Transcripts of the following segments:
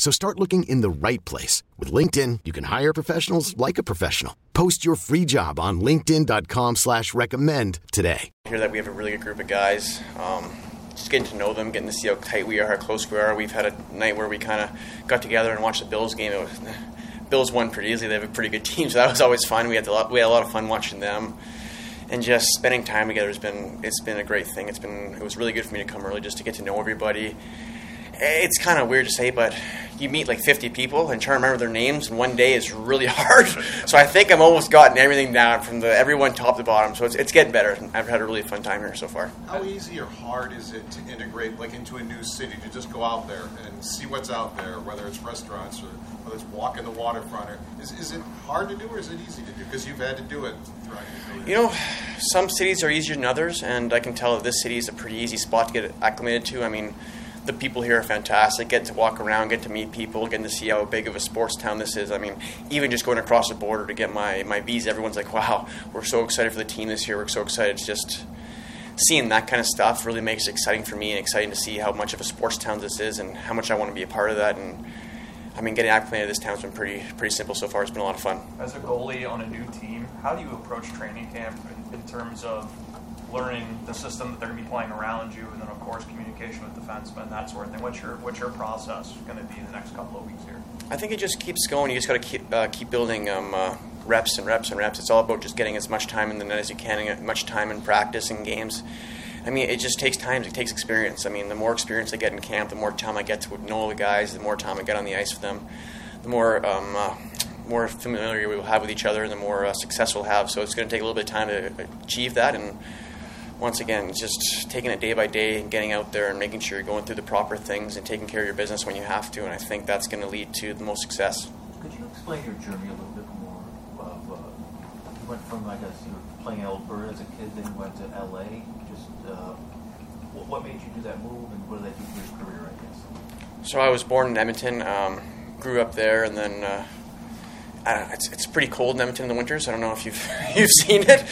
So start looking in the right place. With LinkedIn, you can hire professionals like a professional. Post your free job on linkedin.com slash recommend today. I hear that we have a really good group of guys. Um, just getting to know them, getting to see how tight we are, how close we are. We've had a night where we kind of got together and watched the Bills game. It was, Bills won pretty easily. They have a pretty good team, so that was always fun. We had, lot, we had a lot of fun watching them and just spending time together has been it's been a great thing. It's been it was really good for me to come early just to get to know everybody. It's kind of weird to say, but you meet like 50 people and try to remember their names in one day is really hard. so I think I've almost gotten everything down from the everyone top to bottom. So it's, it's getting better. I've had a really fun time here so far. How easy or hard is it to integrate like into a new city to just go out there and see what's out there, whether it's restaurants or whether it's walking the waterfront? Or is, is it hard to do or is it easy to do? Because you've had to do it throughout your career. You know, some cities are easier than others, and I can tell that this city is a pretty easy spot to get acclimated to. I mean, the people here are fantastic. Get to walk around, get to meet people, getting to see how big of a sports town this is. I mean, even just going across the border to get my, my visa, everyone's like, wow, we're so excited for the team this year. We're so excited. It's just seeing that kind of stuff really makes it exciting for me and exciting to see how much of a sports town this is and how much I want to be a part of that. And I mean, getting acclimated to this town's been pretty pretty simple so far. It's been a lot of fun. As a goalie on a new team, how do you approach training camp in terms of learning the system that they're going to be playing around you, and then of course communication with defensemen, that sort of thing? What's your what's your process going to be in the next couple of weeks here? I think it just keeps going. You just got to keep uh, keep building um, uh, reps and reps and reps. It's all about just getting as much time in the net as you can, and much time in practice and games. I mean, it just takes time. It takes experience. I mean, the more experience I get in camp, the more time I get to know the guys, the more time I get on the ice with them, the more um, uh, more familiar we will have with each other, and the more uh, success we'll have. So it's going to take a little bit of time to achieve that. And once again, just taking it day by day and getting out there and making sure you're going through the proper things and taking care of your business when you have to. And I think that's going to lead to the most success. Could you explain your journey a little bit more? Of, uh, you went from, I guess, you were playing Alberta as a kid, then you went to LA. Just uh, what, what made you do that move, and what did that do for your career? I guess. So I was born in Edmonton, um, grew up there, and then uh, know, it's it's pretty cold in Edmonton in the winters. I don't know if you've you've seen it,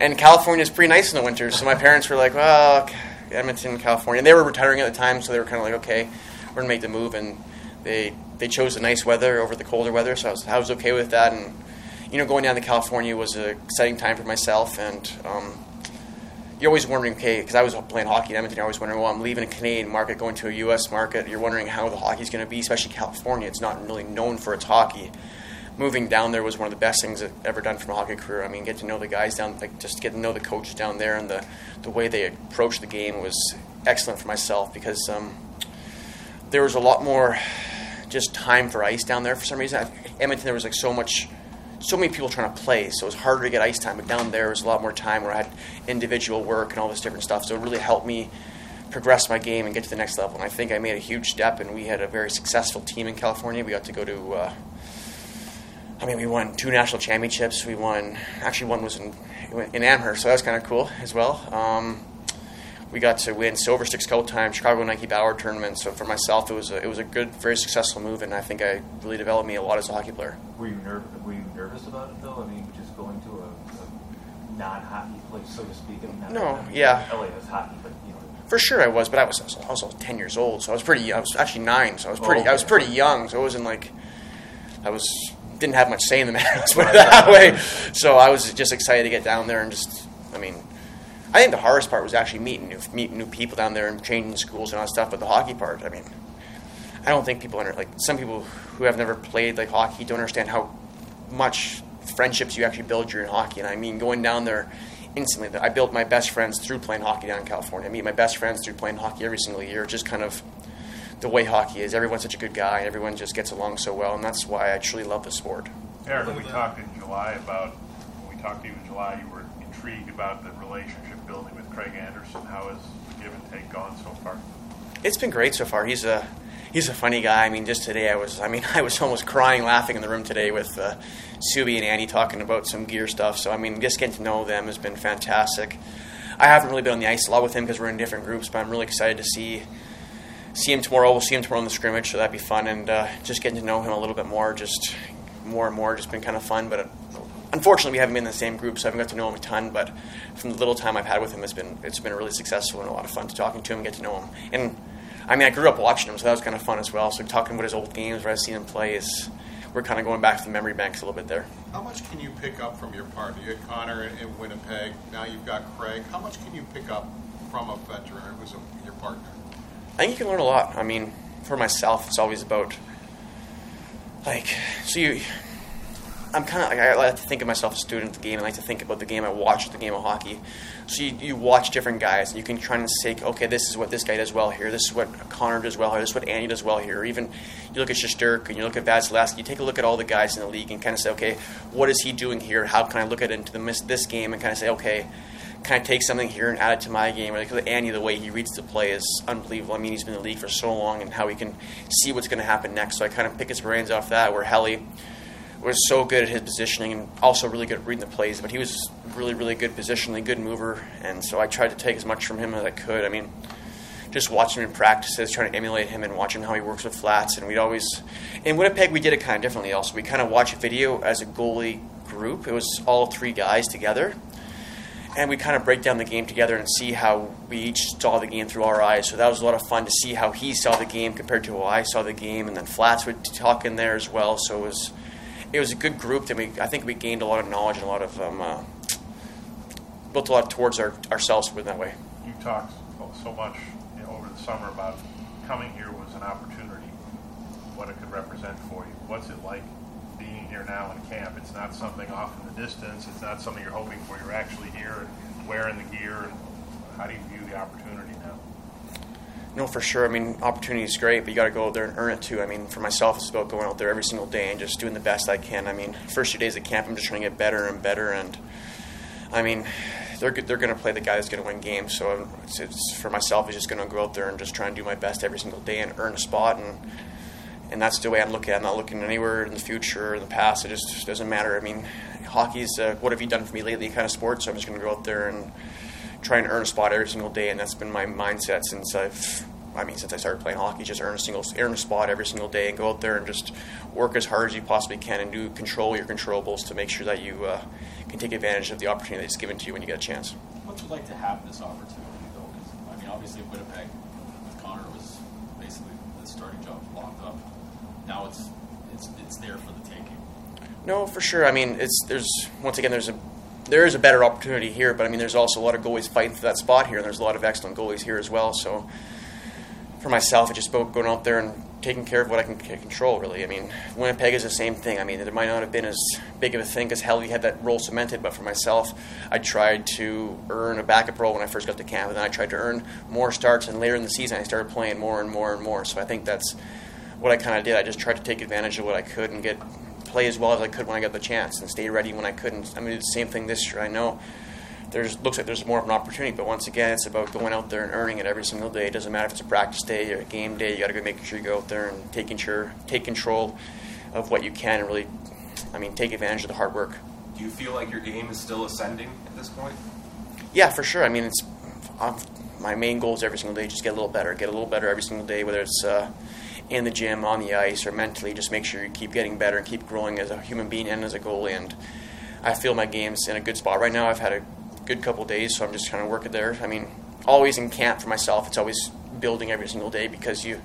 and California is pretty nice in the winters. So my parents were like, well, Edmonton, California, and they were retiring at the time, so they were kind of like, okay, we're gonna make the move, and they they chose the nice weather over the colder weather, so I was I was okay with that, and you know, going down to California was an exciting time for myself, and um, you're always wondering, okay, because I was playing hockey in Edmonton, you're always wondering, well, I'm leaving a Canadian market, going to a U.S. market. You're wondering how the hockey's going to be, especially California. It's not really known for its hockey. Moving down there was one of the best things I've ever done for my hockey career. I mean, get to know the guys down, like just get to know the coaches down there, and the the way they approach the game was excellent for myself because um, there was a lot more just time for ice down there for some reason. Edmonton, there was like so much so many people trying to play, so it was harder to get ice time. But down there was a lot more time where I had individual work and all this different stuff. So it really helped me progress my game and get to the next level. And I think I made a huge step. And we had a very successful team in California. We got to go to. Uh, I mean, we won two national championships. We won. Actually, one was in in Amherst, so that was kind of cool as well. Um, we got to win Silver Sticks a couple times, Chicago Nike Bauer tournament. So for myself, it was a, it was a good, very successful move, and I think I really developed me a lot as a hockey player. Were you nervous? Were you nervous about it though? I mean, just going to a, a non-hockey place, so to speak. I mean, not- No, I mean, yeah. LA hockey, but you know. For sure, I was, but I was I was, I ten years old, so I was pretty. I was actually nine, so I was pretty. Oh, I was pretty young, so it wasn't like I was didn't have much say in the matter. Let's put it that way. So I was just excited to get down there and just. I mean, I think the hardest part was actually meeting new meeting new people down there and changing schools and all that stuff. But the hockey part, I mean, I don't think people under like some people who have never played like hockey don't understand how much friendships you actually build during hockey. And I mean, going down there instantly, I built my best friends through playing hockey down in California. I meet my best friends through playing hockey every single year. Just kind of the way hockey is. Everyone's such a good guy, and everyone just gets along so well, and that's why I truly love the sport. Eric, we talked in July about, when we talked to you in July, you were intrigued about the relationship building with Craig Anderson. How has the give and take gone so far? It's been great so far. He's a he's a funny guy. I mean, just today I was I mean I was almost crying laughing in the room today with uh, Subi and Andy talking about some gear stuff. So I mean, just getting to know them has been fantastic. I haven't really been on the ice a lot with him because we're in different groups, but I'm really excited to see see him tomorrow. We'll see him tomorrow in the scrimmage, so that'd be fun, and uh, just getting to know him a little bit more, just more and more, just been kind of fun. But unfortunately, we haven't been in the same group, so I haven't got to know him a ton. But from the little time I've had with him, it's been it's been really successful and a lot of fun to talking to him, and get to know him. And I mean, I grew up watching him, so that was kind of fun as well. So talking about his old games where I've seen him play is we're kind of going back to the memory banks a little bit there. How much can you pick up from your partner? You had Connor in, in Winnipeg. Now you've got Craig. How much can you pick up from a veteran who's a, your partner? I think you can learn a lot. I mean, for myself, it's always about like so you. I'm kind of like I like to think of myself as a student of the game. I like to think about the game I watch, the game of hockey. So you, you watch different guys, and you can try and say, okay, this is what this guy does well here. This is what Connor does well here. This is what Andy does well here. Or even you look at Shesterk and you look at Vasilevskiy. You take a look at all the guys in the league and kind of say, okay, what is he doing here? How can I look at into the, this game and kind of say, okay, kind of take something here and add it to my game. Because Andy, the way he reads the play is unbelievable. I mean, he's been in the league for so long, and how he can see what's going to happen next. So I kind of pick his brains off that. Where Helly was so good at his positioning and also really good at reading the plays, but he was really, really good positionally, good mover, and so I tried to take as much from him as I could. I mean, just watching him in practices, trying to emulate him and watching how he works with flats, and we'd always in Winnipeg we did it kind of differently. Also, we kind of watch a video as a goalie group. It was all three guys together, and we kind of break down the game together and see how we each saw the game through our eyes. So that was a lot of fun to see how he saw the game compared to how I saw the game, and then Flats would talk in there as well. So it was it was a good group that we I think we gained a lot of knowledge and a lot of um, uh, built a lot towards our, ourselves with that way. You talked so much you know, over the summer about coming here was an opportunity, what it could represent for you. What's it like being here now in camp? It's not something off in the distance. It's not something you're hoping for. You're actually here and wearing the gear. And how do you view the opportunity now? No, for sure. I mean, opportunity is great, but you got to go out there and earn it too. I mean, for myself, it's about going out there every single day and just doing the best I can. I mean, first few days at camp, I'm just trying to get better and better. And I mean, they're they're going to play the guy that's going to win games. So um, it's, it's for myself, it's just going to go out there and just try and do my best every single day and earn a spot. And and that's the way I'm looking at. it. I'm not looking anywhere in the future or in the past. It just doesn't matter. I mean, hockey's uh, what have you done for me lately kind of sport. So I'm just going to go out there and try and earn a spot every single day. And that's been my mindset since I've I mean, since I started playing hockey, just earn a single, earn a spot every single day, and go out there and just work as hard as you possibly can, and do control your controllables to make sure that you uh, can take advantage of the opportunity that's given to you when you get a chance. What's it like to have this opportunity, though? Because I mean, obviously Winnipeg with Connor was basically the starting job. Now it's it's it's there for the taking. No, for sure. I mean, it's there's once again there's a there is a better opportunity here, but I mean, there's also a lot of goalies fighting for that spot here, and there's a lot of excellent goalies here as well. So for myself, it's just about going out there and taking care of what I can control, really. I mean, Winnipeg is the same thing. I mean, it might not have been as big of a thing because Helly had that role cemented, but for myself, I tried to earn a backup role when I first got to camp, and then I tried to earn more starts, and later in the season, I started playing more and more and more. So I think that's what I kind of did. I just tried to take advantage of what I could and get play as well as I could when I got the chance and stay ready when I couldn't. I mean, the same thing this year. I know there's looks like there's more of an opportunity. But once again, it's about going out there and earning it every single day. It doesn't matter if it's a practice day or a game day. You got to go making sure you go out there and taking sure take control of what you can and really, I mean, take advantage of the hard work. Do you feel like your game is still ascending at this point? Yeah, for sure. I mean, it's uh, my main goal is every single day just get a little better, get a little better every single day, whether it's. Uh, in the gym, on the ice, or mentally, just make sure you keep getting better and keep growing as a human being and as a goalie. And I feel my game's in a good spot right now. I've had a good couple days, so I'm just kind of working there. I mean, always in camp for myself. It's always building every single day because you.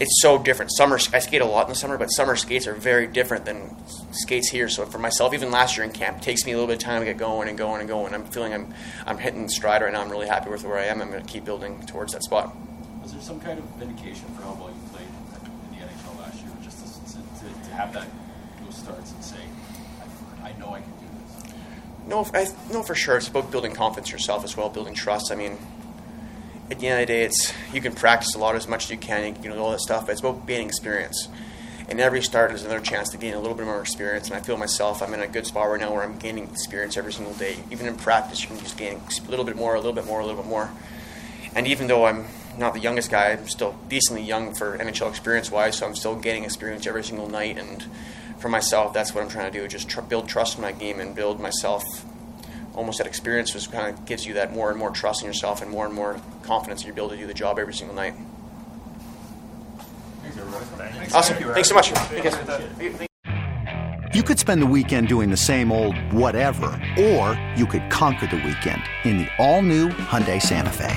It's so different. Summer, I skate a lot in the summer, but summer skates are very different than skates here. So for myself, even last year in camp, it takes me a little bit of time to get going and going and going. I'm feeling I'm I'm hitting stride right now. I'm really happy with where I am. I'm going to keep building towards that spot. Was there some kind of vindication for how well you played in the NHL last year, just to, to, to have that those starts and say, I, I know I can do no, I no for sure. It's about building confidence yourself as well, building trust. I mean, at the end of the day, it's you can practice a lot as much as you can, you know, all that stuff. But it's about gaining experience. And every start is another chance to gain a little bit more experience. And I feel myself, I'm in a good spot right now where I'm gaining experience every single day. Even in practice, you can just gain a little bit more, a little bit more, a little bit more. And even though I'm not the youngest guy, I'm still decently young for NHL experience wise, so I'm still gaining experience every single night. And for myself, that's what I'm trying to do. Just tr- build trust in my game and build myself almost that experience just kind of gives you that more and more trust in yourself and more and more confidence that you'll be able to do the job every single night. Awesome. Thanks so much. Thank you. You could spend the weekend doing the same old whatever, or you could conquer the weekend in the all-new Hyundai Santa Fe.